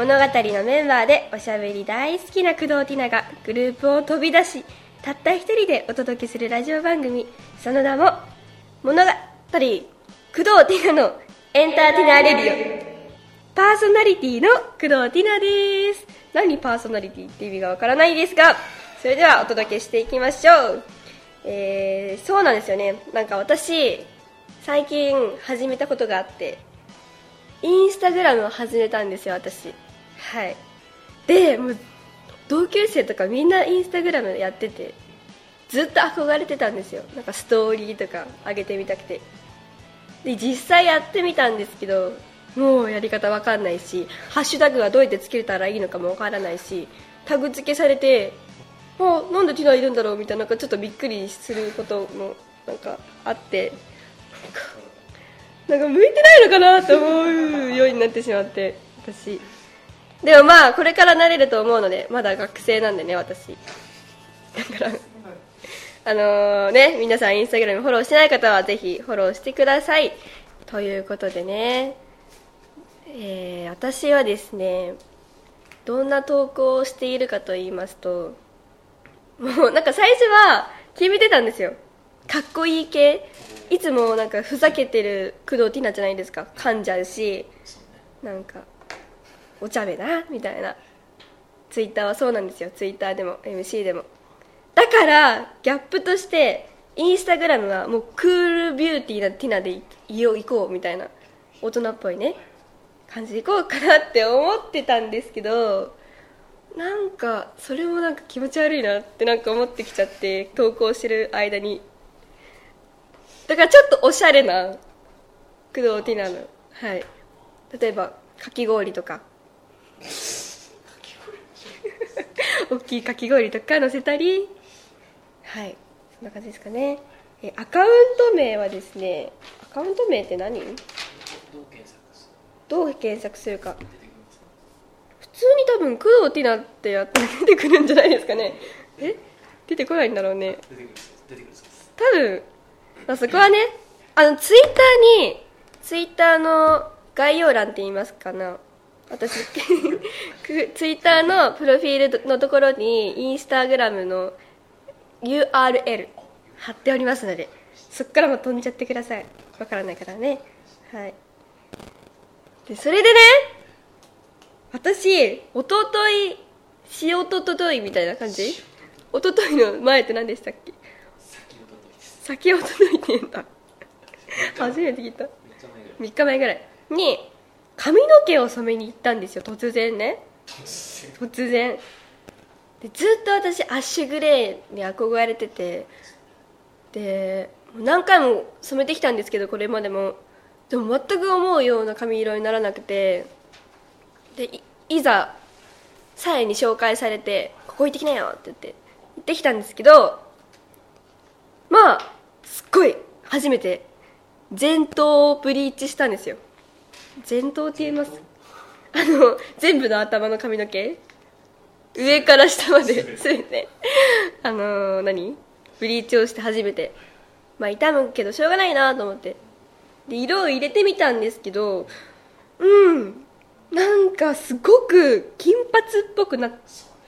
物語のメンバーでおしゃべり大好きな工藤ティナがグループを飛び出したった一人でお届けするラジオ番組。その名も物語工藤ティナのエンターテイナーレディオパーソナリティの工藤ティナです。何パーソナリティって意味がわからないですがそれではお届けしていきましょう。えー、そうなんですよね。なんか私最近始めたことがあってインスタグラムを始めたんですよ私。はい。でもう同級生とかみんなインスタグラムやっててずっと憧れてたんですよ。なんかストーリーとか上げてみたくて。で実際やってみたんですけどもうやり方わかんないしハッシュタグはどうやってつけたらいいのかもわからないしタグ付けされてあなんでティナいるんだろうみたいななんかちょっとびっくりすることもなんかあってなんか向いてないのかなと思うようになってしまって私。でもまあこれから慣れると思うのでまだ学生なんでね私。だからあの、ね皆さんインスタグラムフォローしてない方はぜひフォローしてください。ということでねえー、私はですねどんな投稿をしているかと言いますともうなんか最初は決めてたんですよ。かっこいい系。いつもなんかふざけてる工藤ティナじゃないですか。噛んじゃうし。なんかお茶目なみたいな。ツイッターはそうなんですよ。ツイッターでも MC でも。だからギャップとしてインスタグラムはもうクールビューティーなティナでいよう行こうみたいな。大人っぽいね。感じで行こうかなって思ってたんですけどなんかそれもなんか気持ち悪いなってなんか思ってきちゃって投稿してる間に。だからちょっとおしゃれな工藤ティナのはい。例えばかき氷とか。大きいかき氷とか載せたり。はい。そんな感じですかね。えアカウント名はですねアカウント名って何？どう検索する？か。普通に多分工藤ティナってやって出てくるんじゃないですかね。え？出てこないんだろうね。多分まあ、そこはねあのツイッターにツイッターの概要欄って言いますかな。私ツイッターのプロフィールのところにインスタグラムの URL 貼っておりますのでそこからも飛んじゃってください。わからないからね。はい。でそれでね私おとといしおととといみたいな感じ？おとといの前って何でしたっけ？先ほど抜いてんだ初めて聞いた。3日前ぐらい。に髪の毛を染めに行ったんですよ突然ね。突然。でずっと私アッシュグレーに憧れてて。で何回も染めてきたんですけどこれまでも。でも全く思うような髪色にならなくて。でいざさえに紹介されて「ここ行ってきなよ」って言って行ってきたんですけどまあすっごい初めて前頭をブリーチしたんですよ。前頭って言います。あの全部の頭の髪の毛。上から下まで。全てあの何？ブリーチをして初めて。まあ痛むけどしょうがないなと思って。で色を入れてみたんですけどうん。なんかすごく金髪っぽくなっ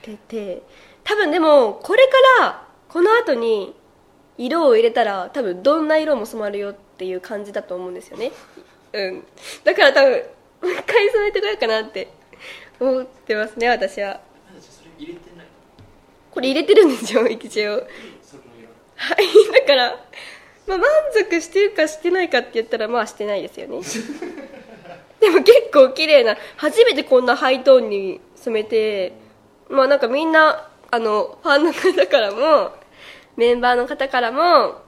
てて。多分でもこれからこの後に色を入れたら多分どんな色も染まるよっていう感じだと思うんですよねうん。だから多分もう一回染めてこようかなって思ってますね私は。これ入れてるんですよ一応。はい。だから、まあ、満足してるかしてないかって言ったらまあしてないですよね。でも結構綺麗な初めてこんなハイトーンに染めてまあなんかみんなあのファンの方からもメンバーの方からも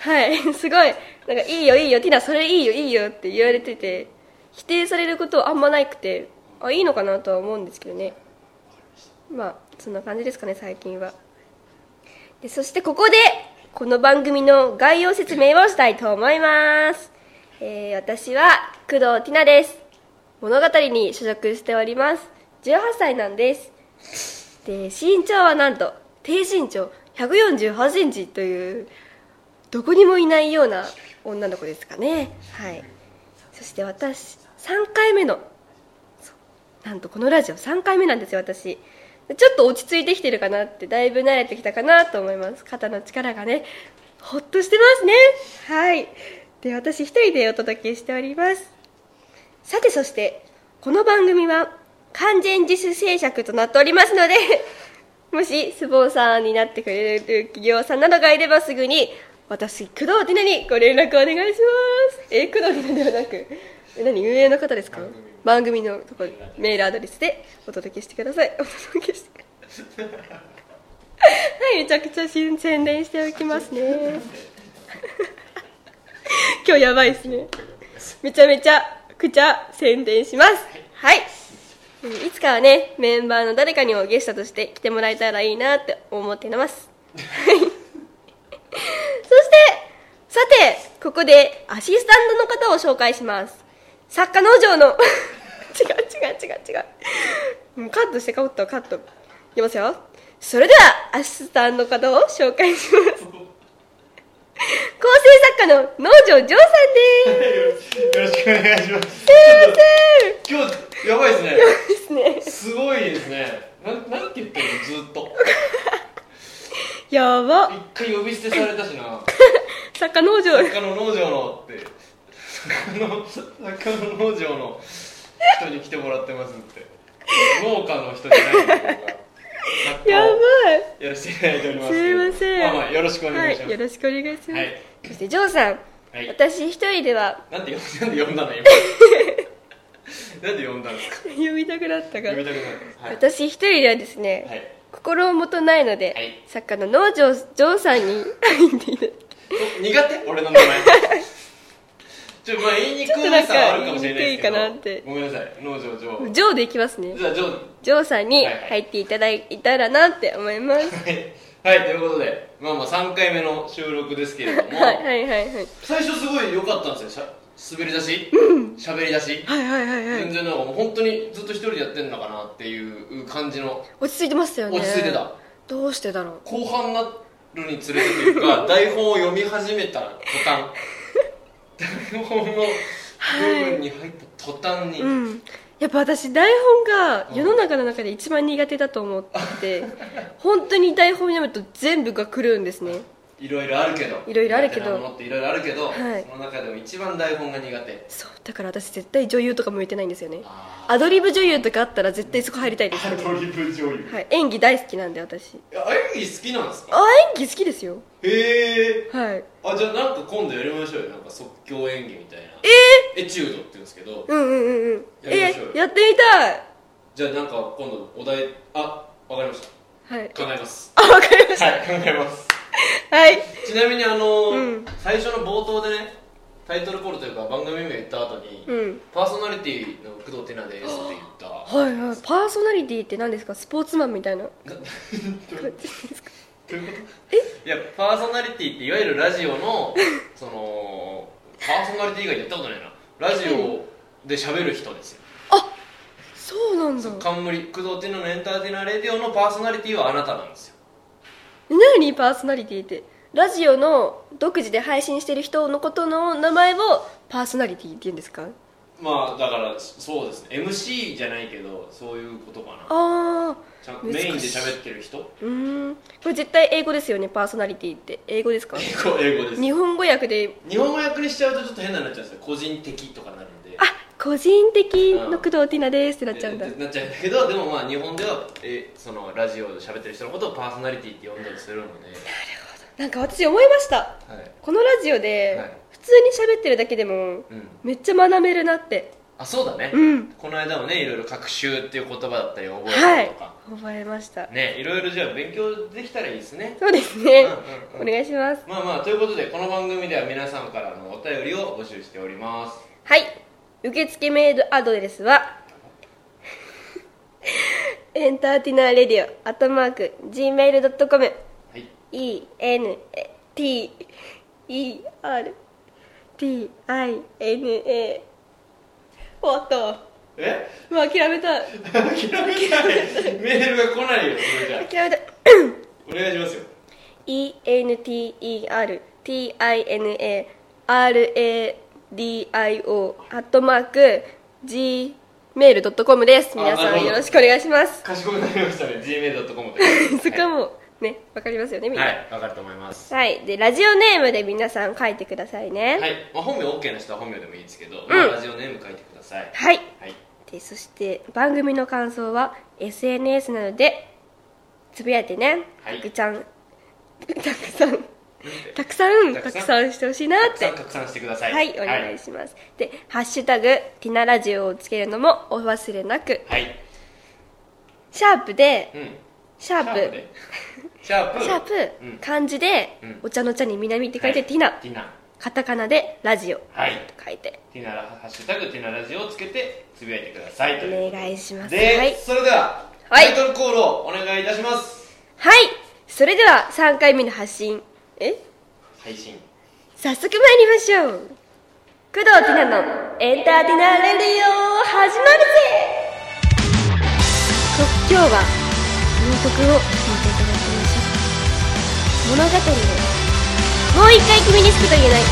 はい。すごいなんかいいよいいよティナそれいいよいいよって言われてて否定されることあんまなくてあいいのかなとは思うんですけどね。まあそんな感じですかね最近は。でそしてここでこの番組の概要説明をしたいと思います、えー、私は工藤ティナです。物語に所属しております。18歳なんです。で身長はなんと低身長148センチというどこにもいないような女の子ですかね。はい。そして私3回目のなんとこのラジオ3回目なんですよ私。ちょっと落ち着いてきてるかなってだいぶ慣れてきたかなと思います。肩の力がねほっとしてますね。はい。で私一人でお届けしております。さてそしてこの番組は完全自主制作となっておりますのでもしスポンサーになってくれる企業さんなどがいればすぐに私工藤ティナにご連絡お願いします。え工藤ティナではなくえ何運営の方ですか？番組のとこメールアドレスでお届けしてください。お届けして はいめちゃくちゃ宣伝しておきますね。今日やばいですね。めちゃめちゃくちゃ宣伝します。はい。いつかはねメンバーの誰かにもゲストとして来てもらえたらいいなって思ってます さてここでアシスタントの方を紹介します。作家農場の。違う違う違う違う。もうカットしてカットカット。いきますよ。それではアシスタントの方を紹介します。構成作家の農場ジョーさんです。よろしくお願いします。すいま今日やばいですね。せんですね。すごいですね。なんなんて言ってるのずっと。やば一回呼び捨てされたしな。作家農場作家の農場のって。作家の作家の農場の人に来てもらってますって。農家の人じゃないんだけど僕は作家やばをいやらせていただいております。すいませんまあまあよろしくお願いします。はい、よろしくお願いします、はいそしてジョーさん、はい私一人ではなんで なんで呼んだの今？なんで呼んだんですか？読みたくなったが呼びたくなったんです。はい。私一人ではですね、はい。心もとないので、はい。作家の農場ジョーさんに入って苦手？俺の名前。ちょまあ言いにくいさはあるかもしれないですけど。かなって。ごめんなさい。農場上ジョーでいきますね。じゃあ上ジョーさんに入っていただいたらなって思います、はい。はいということでまあまあ3回目の収録ですけれども、はいはいはいはい。最初すごい良かったんですよ滑り出し？喋り出し？はいはいはいはい。全然なんかもう本当にずっと一人でやってんのかなっていう感じの。落ち着いてましたよね。落ち着いてた。どうしてだろう？後半になるにつれてというか 台本を読み始めた途端。台本の部分に入った途端に、うん。やっぱ私台本が世の中の中で一番苦手だと思って 本当に台本読むと全部が狂うんですねいろいろあるけど。いろいろあるけど。苦手なものっていろいろあるけど、はい。その中でも一番台本が苦手。そうだから私絶対女優とか向いてないんですよね。あアドリブ女優とかあったら絶対そこ入りたいです。アドリブ女優、はい、演技大好きなんで私。演技好きなんですか？あ演技好きですよ。へえはい。あじゃあなんか今度やりましょうよ。なんか即興演技みたいな。えエチュードって言うんですけど。うんうんうんうん。やりましょうよ。えやってみたい。じゃあなんか今度お題あわかりましはい。た考えます。あわかりましはい考えます。たはい。ちなみにあのーうん。最初の冒頭でねタイトルコールというか番組名言った後に、うん。パーソナリティの工藤テナですって言った。はいはい。パーソナリティって何ですか？スポーツマンみたいな？な どういうこと？いやパーソナリティっていわゆるラジオの そのパーソナリティ以外でやったことないな。ラジオで喋る人ですよ。そうなんだ。冠工藤テナのエンターテイナーレディオのパーソナリティはあなたなんですよ何パーソナリティってラジオの独自で配信してる人のことの名前をパーソナリティって言うんですか？まあだからそうですね。MC じゃないけどそういうことかな。ああメインで喋ってる人？うーん。これ絶対英語ですよねパーソナリティって。英語ですか？英語英語です。日本語訳で。日本語訳にしちゃうとちょっと変なになっちゃうんですよ。個人的とかなる個人的の工藤ティナですってなっちゃうんだ。えなっちゃうんだけどでもまあ日本ではえそのラジオで喋ってる人のことをパーソナリティって呼んだりするので、なんか私思いました。はい。このラジオではい。普通に喋ってるだけでもうん、めっちゃ学べるなって。あそうだね、うん。この間もねいろいろ学習っていう言葉だったり覚えたはいりとか、覚えました。ねいろいろじゃあ勉強できたらいいですね。そうですね、うんうんうん。お願いします。まあまあということでこの番組では皆さんからのお便りを募集しております。はい受付メールアドレスは エンターティナーレディオアットマーク Gmail.com はい。E-N-T-E-R-T-I-N-A 終わったわ。え？もう諦めた諦めたい。メールが来ないよそれじゃあ。諦めた お願いしますよ E-N-T-E-R-T-I-N-A-R-A-D-I-O アットマーク Gmail.com メール .com です。皆さあなるほど。んよろしくお願いします。賢くなりましたね。gmail.com そこはもうねわかりますよねみんな。はいわかると思います。はい、でラジオネームで皆さん書いてくださいね。はい、まあ、本名 OK な人は本名でもいいですけど、ん。まあ、ラジオネーム書いてください。はい。はい。でそして番組の感想は SNS などでつぶやいてね、はい。たくちゃん。たくさんたくさんたくさん。してほしいなって。たくさんしてください。はいお願いします、で「ハッシュタグティナラジオ」をつけるのもお忘れなく。はい、シャープでうん。シャープ。で？シャープ？シャープ、うん。漢字で、うん。お茶の茶に南って書いて、はい。ティナ。ティナ。カタカナでラジオはい。と書いて。ティナラハッシュタグティナラジオをつけてつぶやいてください。お願いします。で、はい。それでは、はい。タイトルコールをお願いいたします。はい。それでは3回目の発信え？配信。早速参りましょう。工藤ティナのエンターテイナーレディオ始まるぜ！と今日はこの曲を聴いていただきましょう。物語でもう一回君にしくと言えない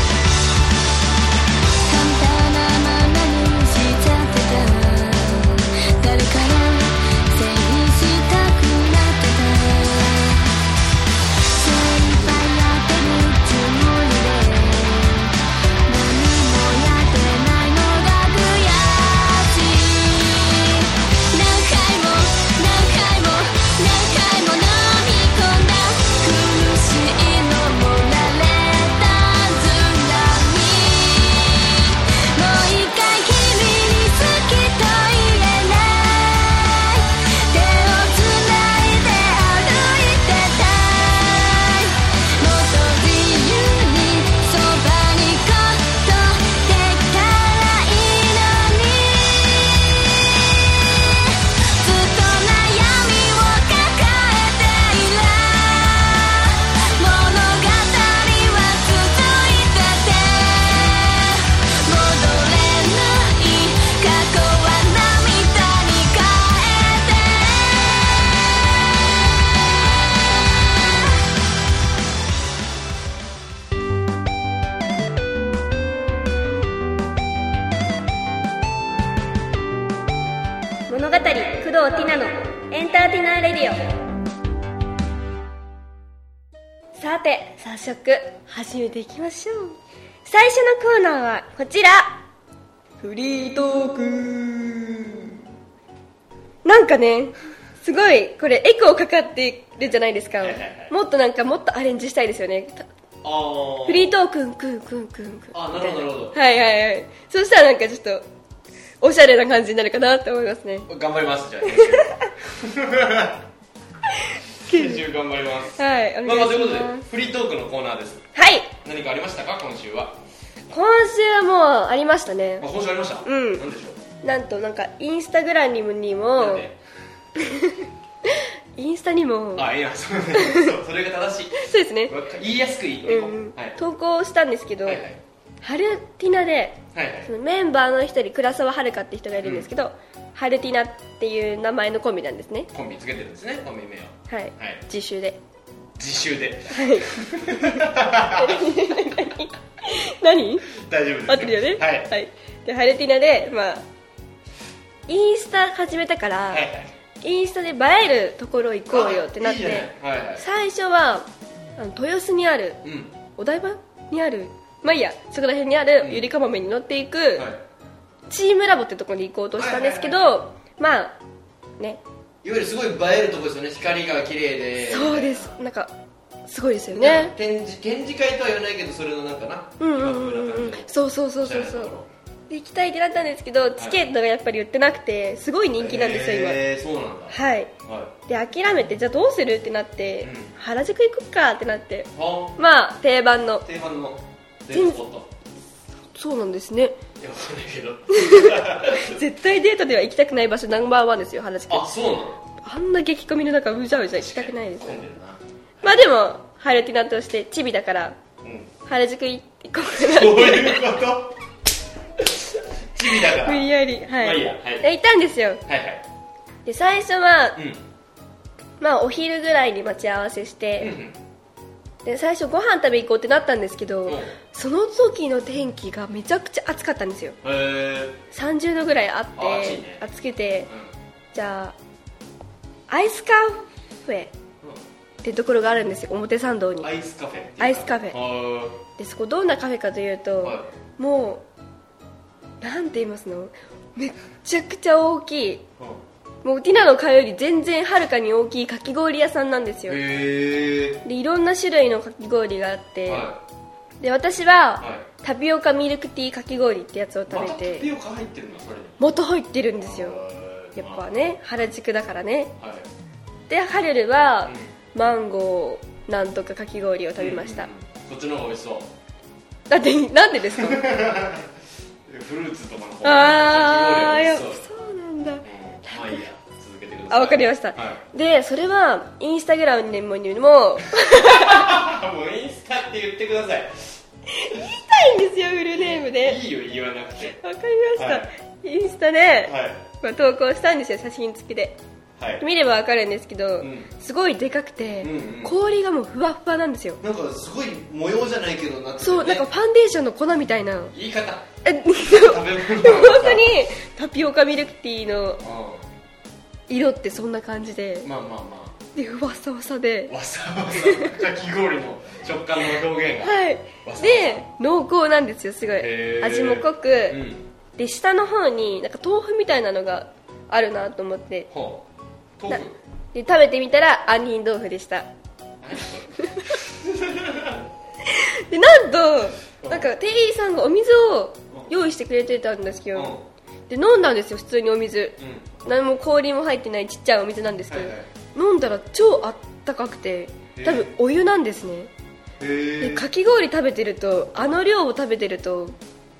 こちら。フリートーク。なんかねすごいこれエコーかかってるじゃないですか、はいはいはいもっとなんかもっとアレンジしたいですよね。あー。フリートークンクンクンクンクン。あなるほどなるほど。はいはいはい。そしたらなんかちょっとおしゃれな感じになるかなって思いますね。頑張りますじゃあ。編集頑張ります。はいおまあまあということでフリートークのコーナーです。はい。何かありましたか今週は、今週はもうありましたね。まあ、今週ありました？うん。何でしょなんとなんかインスタグラムにうもなんでインスタにもあいやそうね。そうそれが正しい。そうですね。わか言いやすく言っていこう、うんうん。はい。投稿したんですけど、はいはい。ハルティナではいはい。そのメンバーの一人倉沢遥って人がいるんですけど、ハルティナっていう名前のコンビなんですね。コンビつけてるんですねコンビ名をはい、はい。自習で自習で。何？大丈夫です。合ってるよね。はい、でハルティナでまあインスタ始めたから、はいはい。インスタで映えるところ行こうよってなってはいはい。最初はあの豊洲にあるうん。お台場にあるまあいいやそこら辺にあるうん。ゆりかもめに乗っていく、はい。チームラボってところに行こうとしたんですけど、はい。まあねいわゆるすごい映えるとこですよね。光が綺麗で。そうです。なんかすごいですよね。ね展示展示会とは言わないけどそれのなんかなうんうんうんうん。そうそうそうそうそう。で行きたいってなったんですけどチケットがやっぱり売ってなくてすごい人気なんですよ今。へーそうなんだ。はい。はで諦めてじゃあどうするってなって、うん。原宿行くかってなって。まあ定番の。定番の。デートスポットそうなんですね。いやわかんないけど。絶対デートでは行きたくない場所ナンバーワンですよ原宿あそうなの？あんな激コミの中うじゃうじゃ行きたくないです混んでるなまあでもハルティナとしてチビだからうん。原宿行こうかな。どういうこと？チビだから。無理やりはい、まあいいやはい。で行ったんですよ。はいはい。で最初は、うん。まあお昼ぐらいに待ち合わせしうんうて、ん。で最初ご飯食べ行こうってなったんですけど、うんその時の天気がめちゃくちゃ暑かったんですよ。へえ30度ぐらいあってあ暑いね。暑くてじゃあアイスカフェってところがあるんですよ表参道に。アイスカフェ。アイスカフェ。はでそこどんなカフェかというと、はもうなんて言いますの？めっちゃくちゃ大きいいもうティナの顔より全然はるかに大きいかき氷屋さんなんですよ。でいろんな種類のかき氷があって、はで私は、はい。タピオカミルクティーかき氷ってやつを食べて。ピオカ入ってるのそれ。にまた入ってるんですよ。やっぱね原宿だからね。はい。でハルルはうん。マンゴーなんとかかき氷を食べました、うんそっちの方が美味しそう。だってなんでですか？フルーツとかの方ああやっぱ美味しそう。そうなんだ。うん。まあいいや。続けてください。あわかりました、はい。でそれはインスタグラムにもにもあもうインスタって言ってくださいいいんですよフルネームで。いいよ言わなくて。わかりました、はい。インスタで、はい。まあ、投稿したんですよ写真付きで。はい。見ればわかるんですけど、ん。すごいでかくて、うんうん。氷がもうふわふわなんですよ。なんかすごい模様じゃないけどなって。そうなんかファンデーションの粉みたいな。言い方。え 本当にタピオカミルクティーのう色ってそんな感じで。んまあまあまでふわさわさで。あわさわさ。かき氷の食感の表現が。はい。で濃厚なんですよすごい。味も濃く、うん。で下の方になんか豆腐みたいなのがあるなと思って。ほう。豆腐？で食べてみたら杏仁豆腐でした。でなんとなんか店員さんがお水を用意してくれてたんですけど、うん。で飲んだんですよ普通にお水。うん。何も氷も入ってないちっちゃいお水なんですけど、はいはい飲んだら超あったかくて多分お湯なんですね。でかき氷食べてるとあの量を食べてると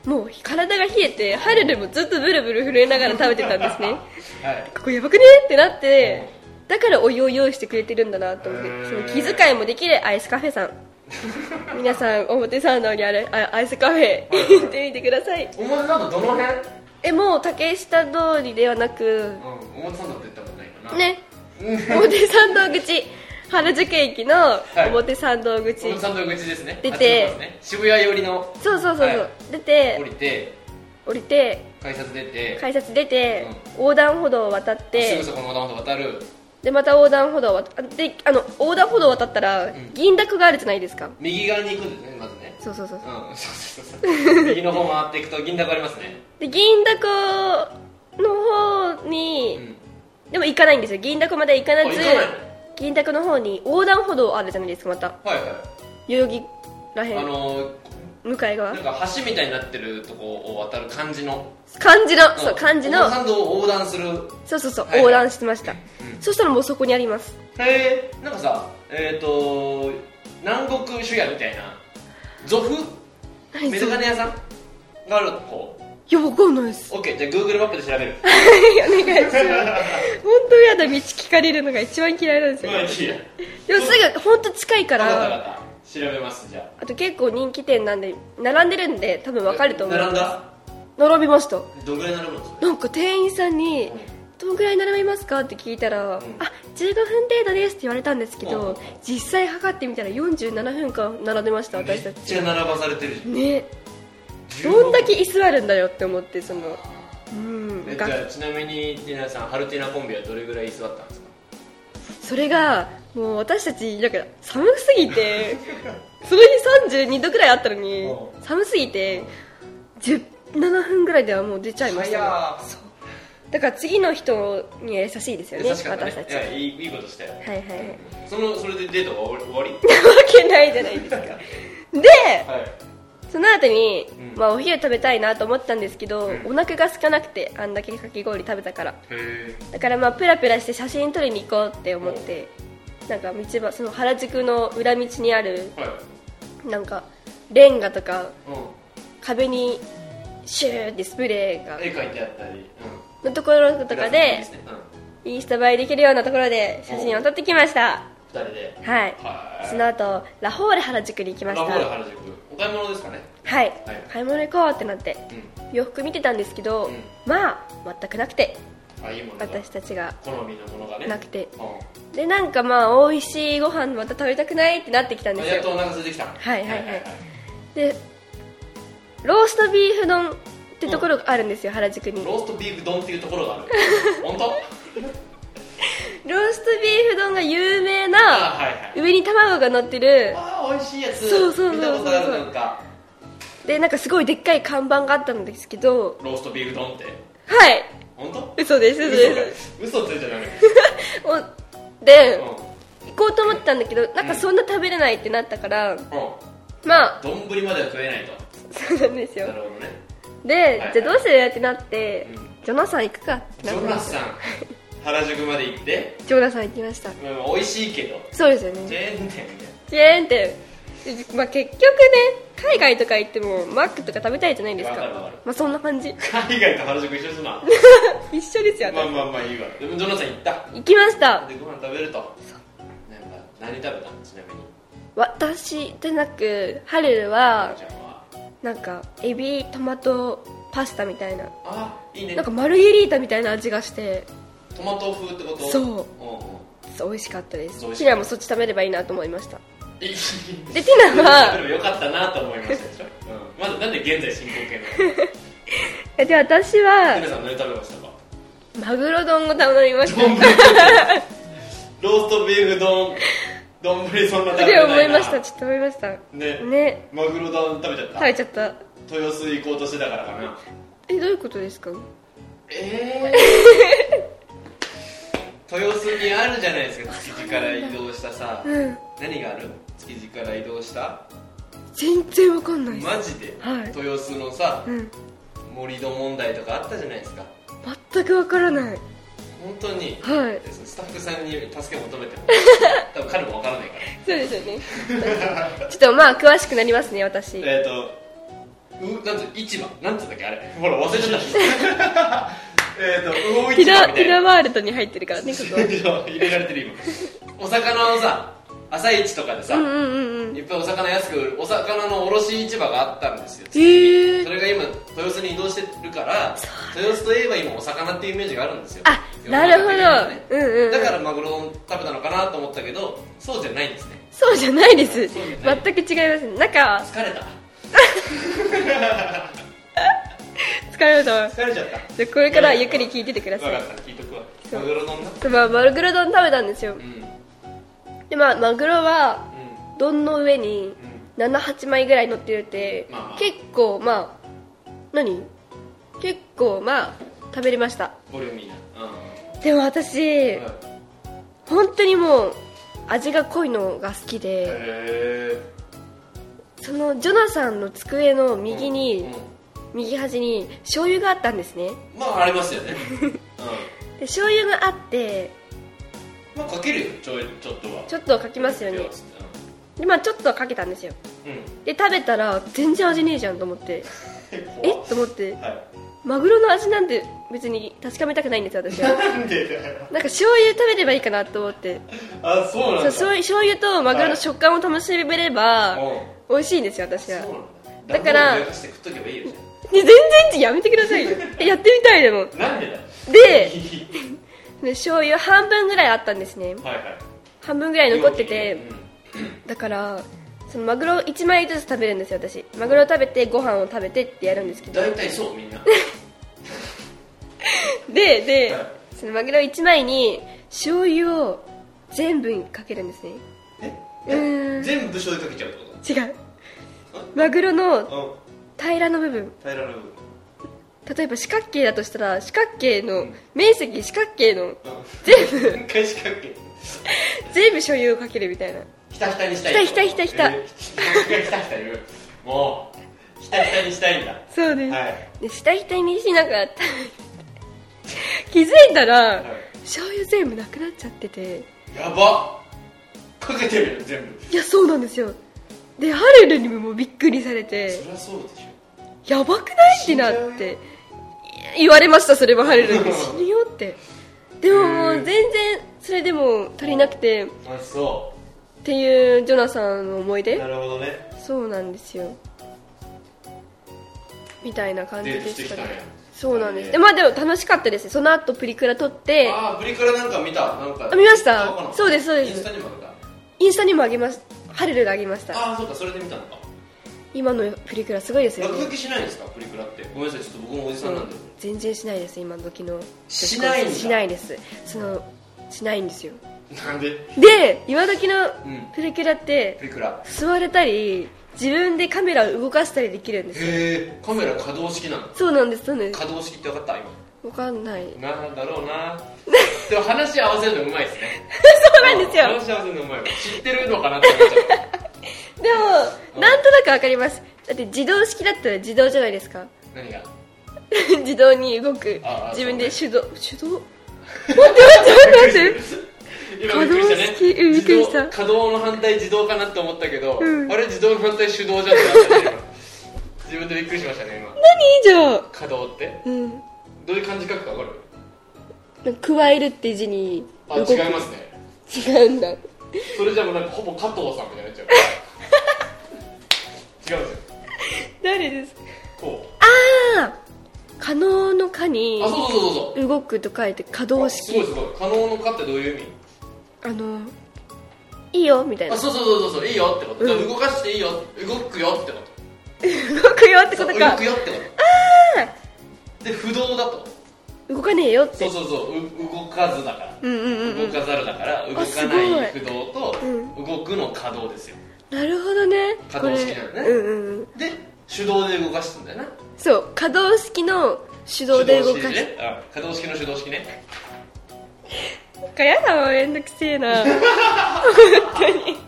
もう体が冷えてハルルもずっとブルブル震えながら食べてたんですね。はい。ここやばくね？ってなってだからお湯を用意してくれてるんだなと思ってその気遣いもできるアイスカフェさん。皆さん表参道にあるあアイスカフェ行ってみてください。お前なんかどの辺？えもう竹下通りではなくうん表参道って言ったことないかな。ね 表参道口。原宿駅の表参道口、表参道口ですね。出て。渋谷寄りの。そうそうそうそう、はい。出て。降りて。降りて。改札出て。改札出て、横断歩道を渡っすてぐそこの横断歩道渡る。でまた横断歩道を渡であの横断歩道を渡ったら、銀だこがあるじゃないですか。右側に行くんですねまずね。そうそうそうう。ん。そうそうそうそう。右の方回っていくと銀だこありますね。で銀だこの方に、うんでも行かないんですよ。銀だこまで行かなず銀だこの方に横断歩道あるじゃないですかまた。はいはい代々木らへん。あのー向かい側。なんか橋みたいになってるとこを渡る感じの。漢字のそう漢字の。表参道を横断する。そうそうそう、はいはい。横断してました、うん。そしたらもうそこにあります。へえんかさえっ、と南国酒屋みたいなゾフ？何メガネ屋さん？があるこういやわかんないです。オッケーじゃあ Google マップで調べる。お願いします。本当やだ道聞かれるのが一番嫌いなんですよ、でもすぐ本当近いから。調べますじゃあ。と結構人気店なんで並んでるんで多分あわかると思う。並んだ？並びました。どんぐらい並ぶんですかなんか店員さんに「どんぐらい並びますか?」って聞いたら「あ15分程度です」って言われたんですけうん。ど実際測ってみたら47分間並んでましため私たちっちゃ並ばされてる。じねゃんどんだけ椅子あるんだよって思ってそのうんじゃあちなみにティナさんハルティナコンビはどれぐらい座ったんですか？それがもう私たちなんか寒すぎて その日32度ぐらいあったのにう寒すぎて17分ぐらいではもう出ちゃいましたね。だから次の人には優しいですよねね。私たち。いやいいいいことしたよ。はいはいはい。そのそれでデートが終わり？終わりわけないじゃないですか。で はいその後に、うん。まあ、お昼食べたいなと思ったんですけど、うん。お腹が空かなくてあんだけかき氷食べたから。へだからまあプラプラして写真撮りに行こうって思ってなんか道場その原宿の裏道にあるえはい。なんかレンガとかう壁にシューってスプレーがん絵描いてあったり。のところととかでインスタ映えできるようなところで写真を撮ってきました二人で。はい。はい。その後ラフォーレ原宿に行きましラた。フォーレ原宿。お買い物ですかね。はい。はい。買い物行こうってなってうん。洋服見てたんですけど、うん。まあ全くなくてあいいものが。私たちが。好みのものがね。なくて。うでなんかまあ美味しいご飯また食べたくないってなってきたんんですよ。やっとお腹空いてきたはいはいはい。でローストビーフ丼ってところがあるんですよ原宿に。ロローストビーフ丼っていうところがある。本当？ーストビーフ丼が有名あなはいはい。上に卵が乗ってる。あー美味しいやつ。そうそうそうそう。見たことあるなんか。でなんかすごいでっかい看板があったんですけど。ローストビーフ丼って。はい。本当？嘘です嘘です。嘘ついちゃダメ。お でう行こうと思ったんだけどなんかそんな食べれないってなったからんうん。まあ。丼までは食えないと。そうなんですよ。なるほどね。で、はいじゃあどうする？ってなって、うん。ジョナサン行くかってジなってョナサン原宿まで行って。ジョナサン行きました。うん美味しいけど。そうですよチねェーン店。チェーン店。でまあ、結局ね海外とか行ってもマックとか食べたいじゃないですか。まあそんな感じ。海外と原宿一緒すな 一緒ですよ、まあまあまあいいわ。でもジョナサン行った？行きました。でご飯食べると？なんか何食べたの？ちなみに。私でなくハルルはなんかエビトマトパスタみたいな。あいいね。なんかマルゲリータみたいな味がしてトマト風ってこと？そう。うんうん。そう美味しかったです。ティナもそっち食べればいいなと思いました。でティナは食べればよかったなと思いましたでしょ、うん、まずなんで現在進行形なの？えで私は皆さん何食べましたか？マグロ丼を頼みました。丼。ローストビーフ丼。丼そんな食べでれないな。思いました。ちょっと思いました。ね。ね。マグロ丼食べちゃった？食べちゃった。豊洲行こうとしてたからかな。えどういうことですか？えー、豊洲にあるじゃないですか築地から移動したさ。うん何がある？築地から移動した？全然わかんないマジで、はい。豊洲のさうん。盛り土問題とかあったじゃないですか？全くわからない。本当に？はい。スタッフさんに助け求めても 多分彼もわからないから。そうですよね。ちょっとまあ詳しくなりますね私。えっ、ー、とうなんつ市場。なんつうんだっけあれ。ほら忘れちゃった えっと魚市場みたいな。ワールドに入ってるからねここ。入れられてる今お魚のさ朝市とかでさ、うんうんうんうん。いっぱいお魚安く売るお魚の卸市場があったんですよ。へー。それが今豊洲に移動してるから豊洲といえば今お魚っていうイメージがあるんですよ。あなるほど。うんうんうん。だからマグロ丼食べたのかなと思ったけどそうじゃないんですね。そうじゃないです。全く違います。なんか疲れた 疲れました。疲れちゃった。じゃあこれからゆっくり聞いててください。分かった。聞いとくわ。マグロ丼なそうまあマグロ丼食べたんですよ。でまあマグロはう丼の上にん。78枚ぐらい乗ってるって、結構まあ何？結構まあ食べれました。ボリューミーな。でも私、うん。本当にもう味が濃いのが好きでへそのジョナサンの机の右えに、右端に醤油があったんですね。まあありますよね。うん。で醤油があってまあかけるよちょいちょっとは。ちょっとかきますよね。うん。でまあちょっとかけたんですよ。うん。で食べたら全然味ねえじゃんと思って。え？怖っと思って。はマグロの味なんて別に確かめたくないんですよ私は。いなんか醤油食べればいいかなと思って。あそうなんだ。そう醤油とマグロの食感を楽しめればうん。美味しいんですよ私は。だ。だからダンボール上して食っとけばいいよじで全然やめてくださいよ。えやってみたいでも。なんでだよ。で で醤油半分ぐらいあったんですね。はいはい。半分ぐらい残っててうん。だからそのマグロ1枚ずつ食べるんですよ私。マグロを食べてご飯を食べてってやるんですけど。大体そうみんな。でで、はい。そのマグロ1枚に醤油を全部かけるんですね。え？うーん。全部醤油かけちゃうってこ違う。マグロのと平らの部分。平らな部分。例えば四角形だとしたら四角形の面積四角形のうん。全部。一回四角形。全部醤油をかけるみたいな。ひたひたにしたい。ひたひたひたひた。えーひたひた言うもうひたひたにしたいんだそうです、はいで下ひたにしながら気づいたら、はい醤油全部なくなっちゃっててやばかけてるよ全部いやそうなんですよでハルルにもびっくりされてそりゃそうでしょ。やばくない？ってなって言われましたそれはハルルに。死ぬよって。でももう全然それでも足りなくてっあそていうジョナサンの思いう出？なるほどね。そうなんですよ。みたいな感じでしたね。そうなんです。えー。でまあでも楽しかったです。その後プリクラ撮ってああプリクラなんか見た。なんかあ見ました。そうですそうです。インスタにもあるかインスタにもあげましたハルルがあげました。ああそうかそれで見たのか。今のプリクラすごいですよね。落書きしないんですかプリクラって。ごめんなさいちょっと僕もおじさんなんで、全然しないです今時の。しないんだ。しないです。そのしないんですよ。なんで？で今時のうん。プリクラってプリクラ。座れたり自分でカメラを動かしたりできるんですよ。へえカメラ可動式なの？そうなんですそうなんです。可動式って分かった？今。わかんない。なんだろうな。でも話合わせるのうまいですねそうなんですよ。話合わせるの知ってるのかなって思っちゃったでもなんとなくわかります。だって自動式だったら自動じゃないですか。何が？自動に動く。自分で手動手動？待って待って待って。待って今びっくりしたね。びっくりした。自動可動の反対自動かなって思ったけど、うん。あれ自動の反対手動じゃんってなっ自分でびっくりしましたね今。何じゃあ可動って？うん。どういう漢字書くか分かる？加えるって字にあ違いますね違うんだ。それじゃもうなんかほぼ加藤さんみたいになっちゃう。違うんですよ。誰ですこああ可能の可うにあそうそうそうそう動くと書いて可動あすごい式すごい。可能の可ってどういう意味？あのいいよみたいな。あそうそうそうそうそう。いいよってこと、うん。動かしていいよ。動くよってこと。動くよってことか。動くよってこと。で不動だと動かねえよって。そうそうそうう動かずだから。うんうんうんうん。動かざるだから動かないい不動とう動くの可動ですよ。なるほどね。可動式なのね。うんうんうん。で手動で動かすんだよな。そう。可動式の手動で動かす手動式ねあ可動式の手動式ね。な んかやだわめんどくせえな。本当に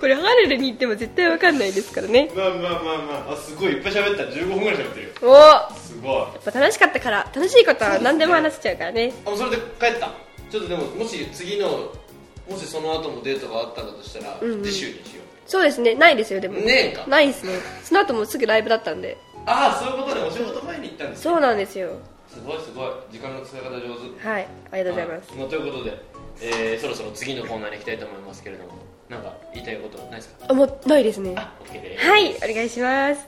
これハレルに行っても絶対わかんないですからね。まあまあまあまあ。あすごい。いっぱい喋った。15分ぐらい喋ってるよ。おやすごい。っぱ楽しかったから楽しいことは何でも話せちゃうからね。あそれで帰った。ちょっとでももし次のもしその後もデートがあったんだとしたら、うんうん。次週にしよそうですね。ないですよでも。ねえか。ないですね。その後もすぐライブだったんで。うああそういうことでお仕事前に行ったんですよそうなんですよ。すごいすごい。時間の使い方上手。はいありがとうございます。まあということで、えーそろそろ次のコーナーに行きたいと思いますけれどもなんか言いたいことないですか？あもうないですね。あ OK です。はいお願いします。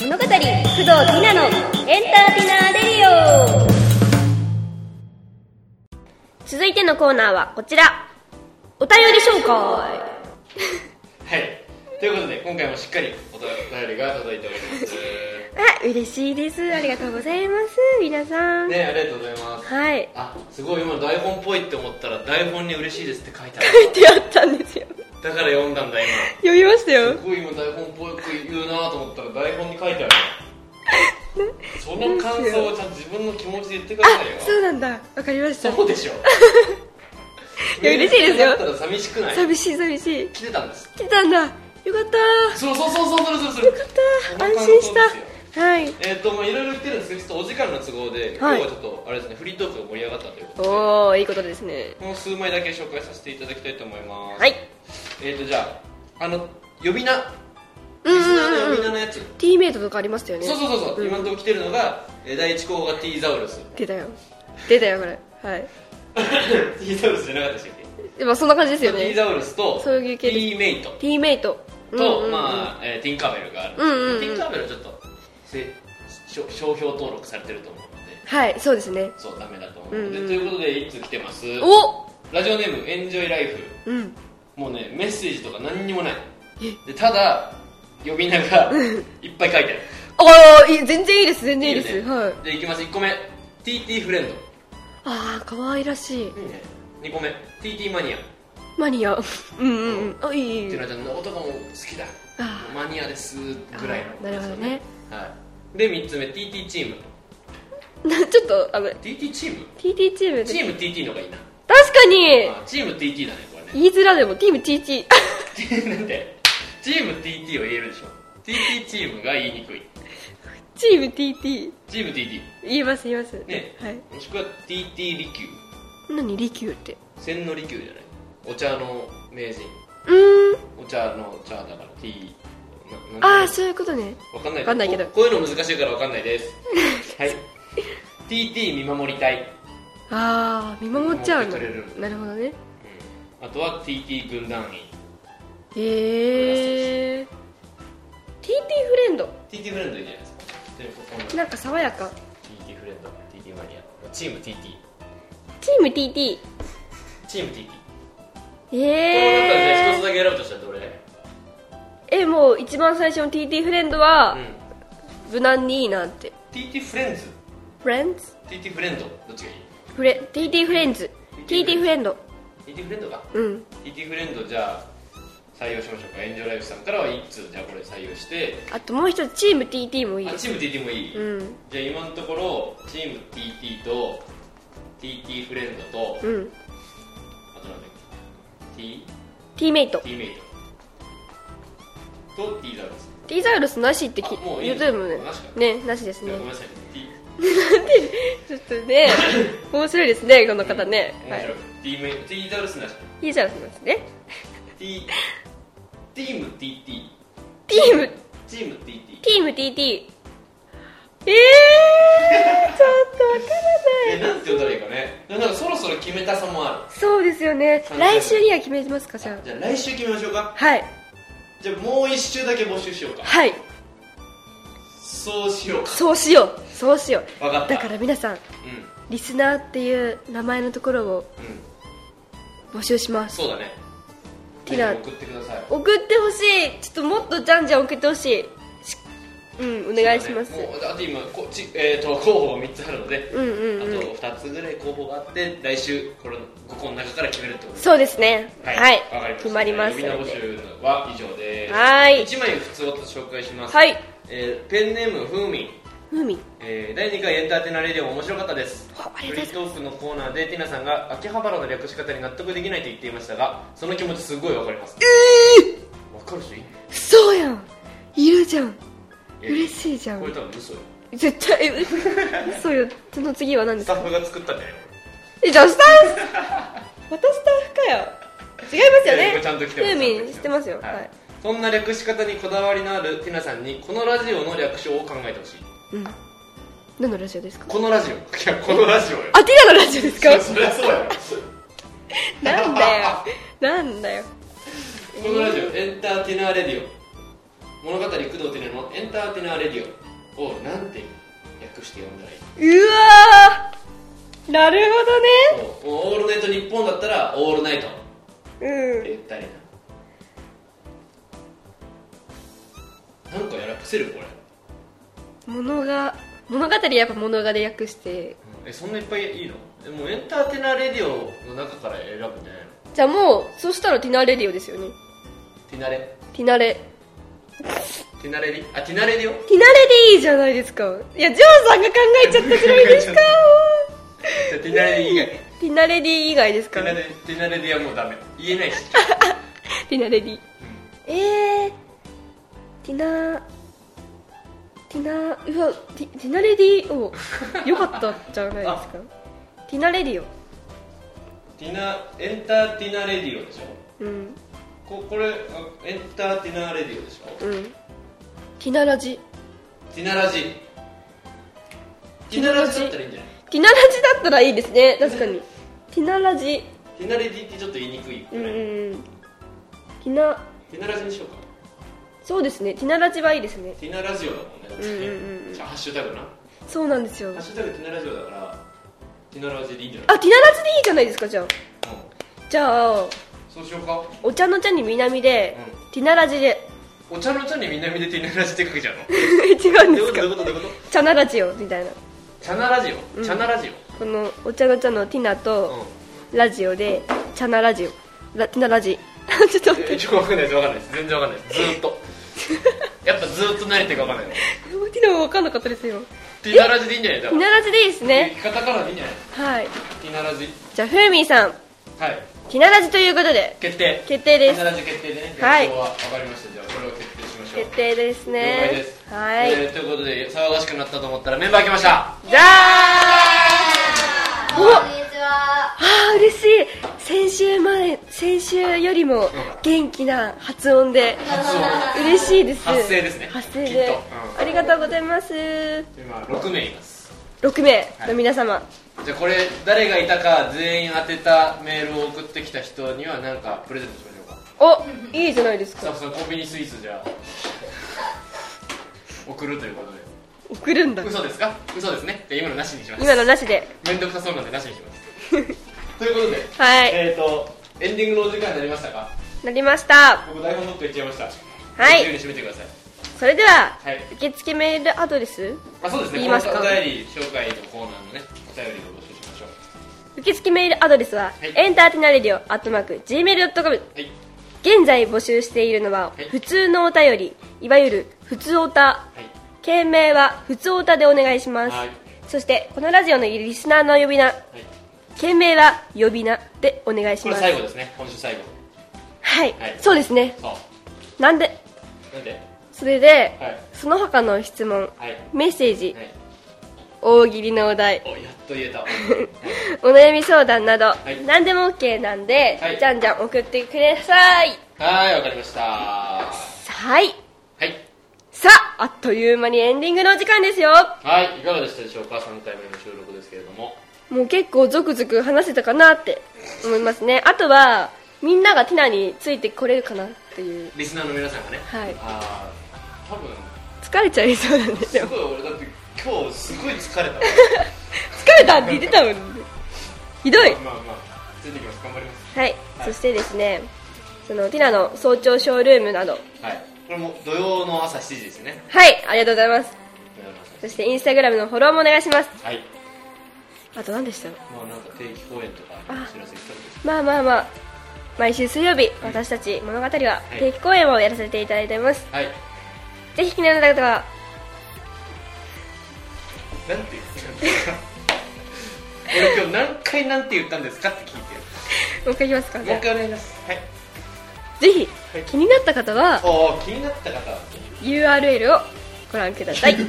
物語工藤ティナのエンターテイナーレディオ。続いてのコーナーはこちら。お便り紹介。はいということで今回もしっかりお便りが届いております。あ嬉しいです。ありがとうございます。皆さん、ねありがとうございます。はい。あすごい今台本っぽいって思ったら台本に嬉しいですって書いてあ書いてあったんですよ。るだから読んだんだ今。読みましたよ。すごい今台本っぽく言うなと思ったら台本に書いてある。その感想をちゃんと自分の気持ちで言ってくださいよ。あそうなんだ。わかりました。そうでしょ。いや嬉しいですよ。寂しくない？寂しい寂しい。来てたんです。来たんだよかった。そうそうそうそうそれそれそれよかった。安心した。はい。えっ、とまあいろいろ言ってるんですけどちょっとお時間の都合で、今日はちょっとあれですねフリートークが盛り上がったということで。おおいいことですね。もう数枚だけ紹介させていただきたいと思います。はい。えっ、とじゃああの呼び名。うんリスナーの呼うんうんび名のやつ、T メイトとかありましたよね。そうそうそうそう、うん。今のところ来てるのがえー第一候補が T ザウルス。出たよ。出たよこれ。はい。T ザウルスじゃなかったでしたっけ？でもそんな感じですよね。ザウルスとそういう系です。T メイト。T メイトと、うんうんうん。まあ、えーティンカーベルがある。んですけど、うんうんうん。ティンカーベルはちょっとせ商商標登録されてると思うので。はいそうですね。そうダメだと思うので、うんうん。ということでいつ来てます？お！ラジオネームエンジョイライフうん。もうねメッセージとか何にもない。でただ呼び名がいっぱい書いてある。ああいい全然いいです全然いいです。ね。はい。でいきます。1個目 TT フレンドいああ可愛らしい。いね。2個目。TT マニアマニア。うんうんうん。あいいいい。っていうのはちゃんの男も好きだ。あ。マニアですぐらいの。あーなるほどね。はい。で3つ目 TT チーム。な ちょっとあの TT チーム？TT チームで。チーム TT の方がいいな。確かに。あチーム TT だねこれね。言いづらでもチーム TT なんで？チーム TT は言えるでしょ。TT チームが言いにくい。チーム TT チーム TT 言います言います。ね。はい。もしくは TT 利休何利休って？千の利休じゃない？お茶の名人。うーん。お茶の茶だから T なああそういうことね。わかんない。わかんないけど。ここういうの難しいからわかんないです。はい。TT 見守りたい、ああ見守っちゃうの。なるほどね。うん。あとは TT 軍団員。へえ TT フレンド。TT フレンドいいじゃないですか。なんか爽やか。TT フレンド。TT マニア。チーム TT チーム TT チーム TT こえの中で一つー、だけ選ぶとしたらどれえもう一番最初の TT フレンドはうん。無難にいいなって。TT フレンズ？フレンズ？TT フレンド？どっちがいい？フレ TT フレンズ。TT フレンド。TT フレンドか。うん。TT フレンドじゃあ採用しましょうか。エンジョイライフさんからは1通じゃあこれ採用して。あともう一つチーム TT もいい。あチーム TT もいい、うん。じゃあ今のところチーム TT と TT フレンドと、うんけ T? ティーメイト。T メイト。と T ザウルスティーザウルスなしってきあもういい言ってるもんねなしか。ねなしですね。ごめんなさい T ちょっとね面白いですねこの方ね。は面白い。い。T メイト T ザウルスなし。ティーザウルスですね。T チーム TT ティー。ム。チーム TT ティー。ム TT えー、ちょっとわからない。えなんて呼んだらいいかね。でもなんかそろそろ決めたさもあそうですよね。はい。来週には決めますかじゃるじゃあ来週決めましょうか。あはい。じゃあもう一週だけ募集しようか。はい。そうしようか。そうしよう。そうしよう。分かった。だから皆さんうん。リスナーっていう名前のところをうん。募集します。そうだね。ティナ。送ってください。送ってほしい。ちょっともっとじゃんじゃん送ってほしい。しうんお願いします。ね。もうあと今こっち、えー、と候補が3つあるので、うんうんうん。あと2つぐらい候補があって来週この5個の中から決めるってこと。そうですね。はい、わかりま決まります。呼び名募集は以上です。はい。1枚普通を紹介します、はい。えーペンネームふーみ。んふみ。えー第2回エンターテイナーレディオ面白かったです。フリートークのコーナーでティナさんが秋葉原の略し方に納得できないと言っていましたがその気持ちすごいわかります。えわかる人いんのそうやん。いるじゃん。え嬉しいじゃこれん多分嘘よ。絶対え 嘘よ。その次は何ですか？スタッフが作ったんじゃないのえじゃあスタッフまたスタッフかよ。違いますよね。れちゃんと来てますふーみん知ってますよ。ははい。い、そんな略し方にこだわりのあるティナさんにこのラジオの略称を考えてほしい。うん。何のラジオですか？このラジオ。いやこのラジオよ。あティナのラジオですか？そそりゃそうやろなんだよ。なんだよ。このラジオエンターテイナーレディオ物語工藤ティナのエンターテイナーレディオをなんて略して呼んだらいい？うわー。なるほそう。もうオールナイトニッポンだったらオールナイト。ってどねうん言ったりな。なんかやらせるこれ。物が物語やっぱ物がで訳して。えそんないっぱいいいの？でもエンターテイナーレディオの中から選ぶんじゃないの？じゃあもうそしたらティナレディオですよね。ティナレ？ティナレティナレディあティナレディオティナレでいいじゃないですか。いやジョーさんが考えちゃったじゃないですか。ティナレディ以外。ティナレディ以外ですか？ティナレティナレディはもうダメ。言えないし、ティナレディうえー、ティナティナうわティティナレディおよかったじゃないですか。ティナレディオんティナエンターテイナーレディオでしょ。うんここれあエンターテイナーレディオでしょ？うん。ティナラジ。ティナラジ。ティナラジだったらいいんじゃない？ティナラジだったらいいですね。確かに。ティナラジ。ティナレディってちょっと言いにくい。うんティナ。ティナラジにしようか。そうですね。ティナラジはいいですね。ティナラジオだもんね。ね、うんうん。じゃあハッシュタグな。ハそうなんですよ。ッシュタグティナラジオだからティナラジでいいんじゃない？あティナラジでいいじゃないですかじゃあ。うん。じゃあそうしようか。お茶の茶に南で、ティナラジで。お茶の茶に南でティナラジって書けちゃうの？違うんどういうこと？ですかどういうこと？どういうこと？チャナラジオみたいな。チャナラジオ、うん。チャナラジこのお茶の茶のティナオ、とうん。ラジオでチャナラジオラティナラジ。ちょっと待って。えちょっと分かんないです分かんないです。全然分かんないです。ずーっと。やっぱずーっと慣れてるか分かんないの。ティナも分かんなかったですよティナラジでいいんじゃない？だティナラジでいいですね。言い方からでいいんじゃない？はい。ティナラジ。じゃあフーミーさん。はいティナラジということで。決定。決定です。ティナラジ決定でね。はい。分かりました。じゃあこれを決定しましょう。決定です了ね解です。はい、えーということで騒がしくなったと思ったらメンバー来ました。じゃあおこんにちは。あー嬉しい。先週前先週よりも元気な発音で発音。嬉しいです。発声ですね。発声で、きっと。うん。ありがとうございます。今6名います6名の皆様、じゃあこれ誰がいたか全員当てたメールを送ってきた人には何かプレゼントしましょうか。おいいじゃないですか。スタッフさんコンビニスイーツじゃ。あ 送るということで。送るんだ。嘘ですか？嘘ですね。じゃあ今のなしにします。今のなしで。めんどくさそうなんでなしにします。ということで、はい。えっ、とエンディングのお時間になりましたか？なりました。僕台本どっか行っちゃいました。はい。自由に締めてくださいそれでは、はい。受付メールアドレス？あそうですね。言いますか？お便り紹介のコーナーのねお便りを募集しましょう。受付メールアドレスは、はい。エンターテイナーレディオアットマーク Gmail.com はい。現在募集しているのは、はい。普通のお便り。いわゆる普通おたはい。件名は普通おたでお願いします、はい。そしてこのラジオのリスナーの呼び名。はい。件名は呼び名でお願いしこれます最後ですね。今週最後。はい、はい。そうですね。なんで？なんで？それで、はい。その他の質問はい。メッセージ、はい。大喜利のお題おやっと言えた。はい。お悩み相談など、い。何でも OK なんで、はい。じゃんじゃん送ってください。はいわかりました。ははい。いさああっという間にエンディングのお時間ですよ。はいいかがでしたでしょうか？3回目の収録ですけれども。もう結構ゾクゾク話せたかなって思いますね。あとはみんながティナについてこれるかなっていう。リスナーの皆さんがね。はい。ああ多分。疲れちゃいそうなんですよ。すごい俺だって今日すごい疲れた。疲れたって言ってたもんひどい。まあまあついてきます頑張りますはい、そしてですねそのティナの早朝ショールームなどはいこれも土曜の朝7時ですよねはいありがとうございますそしてインスタグラムのフォローもお願いしますはいあと何でしたまあなんか定期公演とかお知らせまあまあまあ毎週水曜日私たち物語は定期公演をやらせていただいています、はいぜひ気になる方は。なんて言ってたんですか？俺今日何回なんて言ったんですかって聞いて。もう一回言いますかるもう一回お願いします。はい。ぜひはい気になった方は。おお気になった方。は URL をご覧ください。は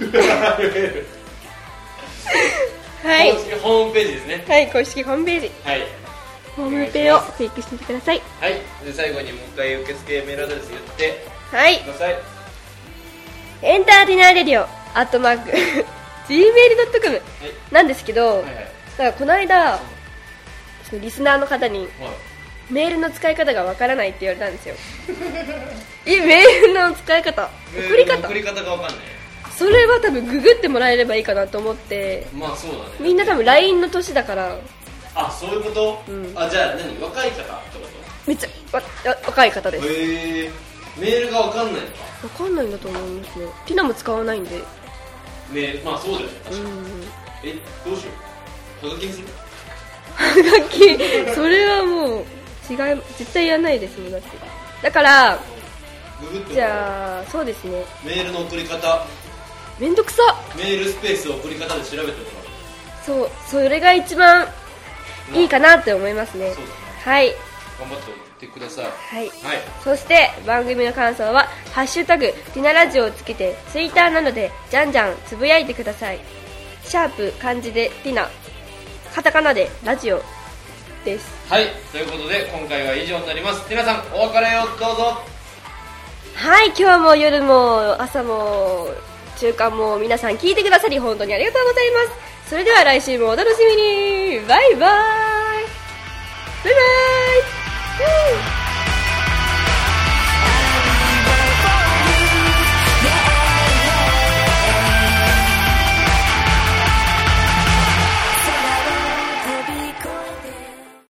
い。公式ホームページですね。はい公式ホームページ。はい。ホームページをクリックしてみてください。はい。で最後にもう一回受付メールアドレス言って。はい。くださいエンターテイナーレディオアットマーク Gmail.com はい。なんですけど、だからこの間そのリスナーの方にはい。メールの使い方がわからないって言われたんですよ。えメールの使い方送り方？送り方がわかんない。それは多分ググってもらえればいいかなと思って。まあそうだね。みんな多分 LINE の年だから。あそういうこと、うん。あじゃあ何？若い方ってこめっちゃわわ若い方です。とへえメールがわかんない。のかわかんないんだと思いますね。ティナも使わないんで。メールまあそうだよね。確かに、うん。えどうしよう。はがきにする？はがき？それはもう違い絶対やらないですもんだって。だからググって。じゃあそうですね。メールの送り方。めんどくさ。メールスペース送り方で調べてもらう。そうそれが一番いいかなって思いますね。そうだね。はい。頑張って。送ってください。はい。はい。そして番組の感想は「ハッシュタグティナラジオ」をつけてツイッターなどでじゃんじゃんつぶやいてください。シャープ漢字でティナ。カタカナでラジオ。です。はい。ということで今回は以上になります。皆さんお別れをどうぞ。はい。今日も夜も朝も中間も皆さん聞いてくださり本当にありがとうございます。それでは来週もお楽しみに。バイバイ。バイバイ Woo!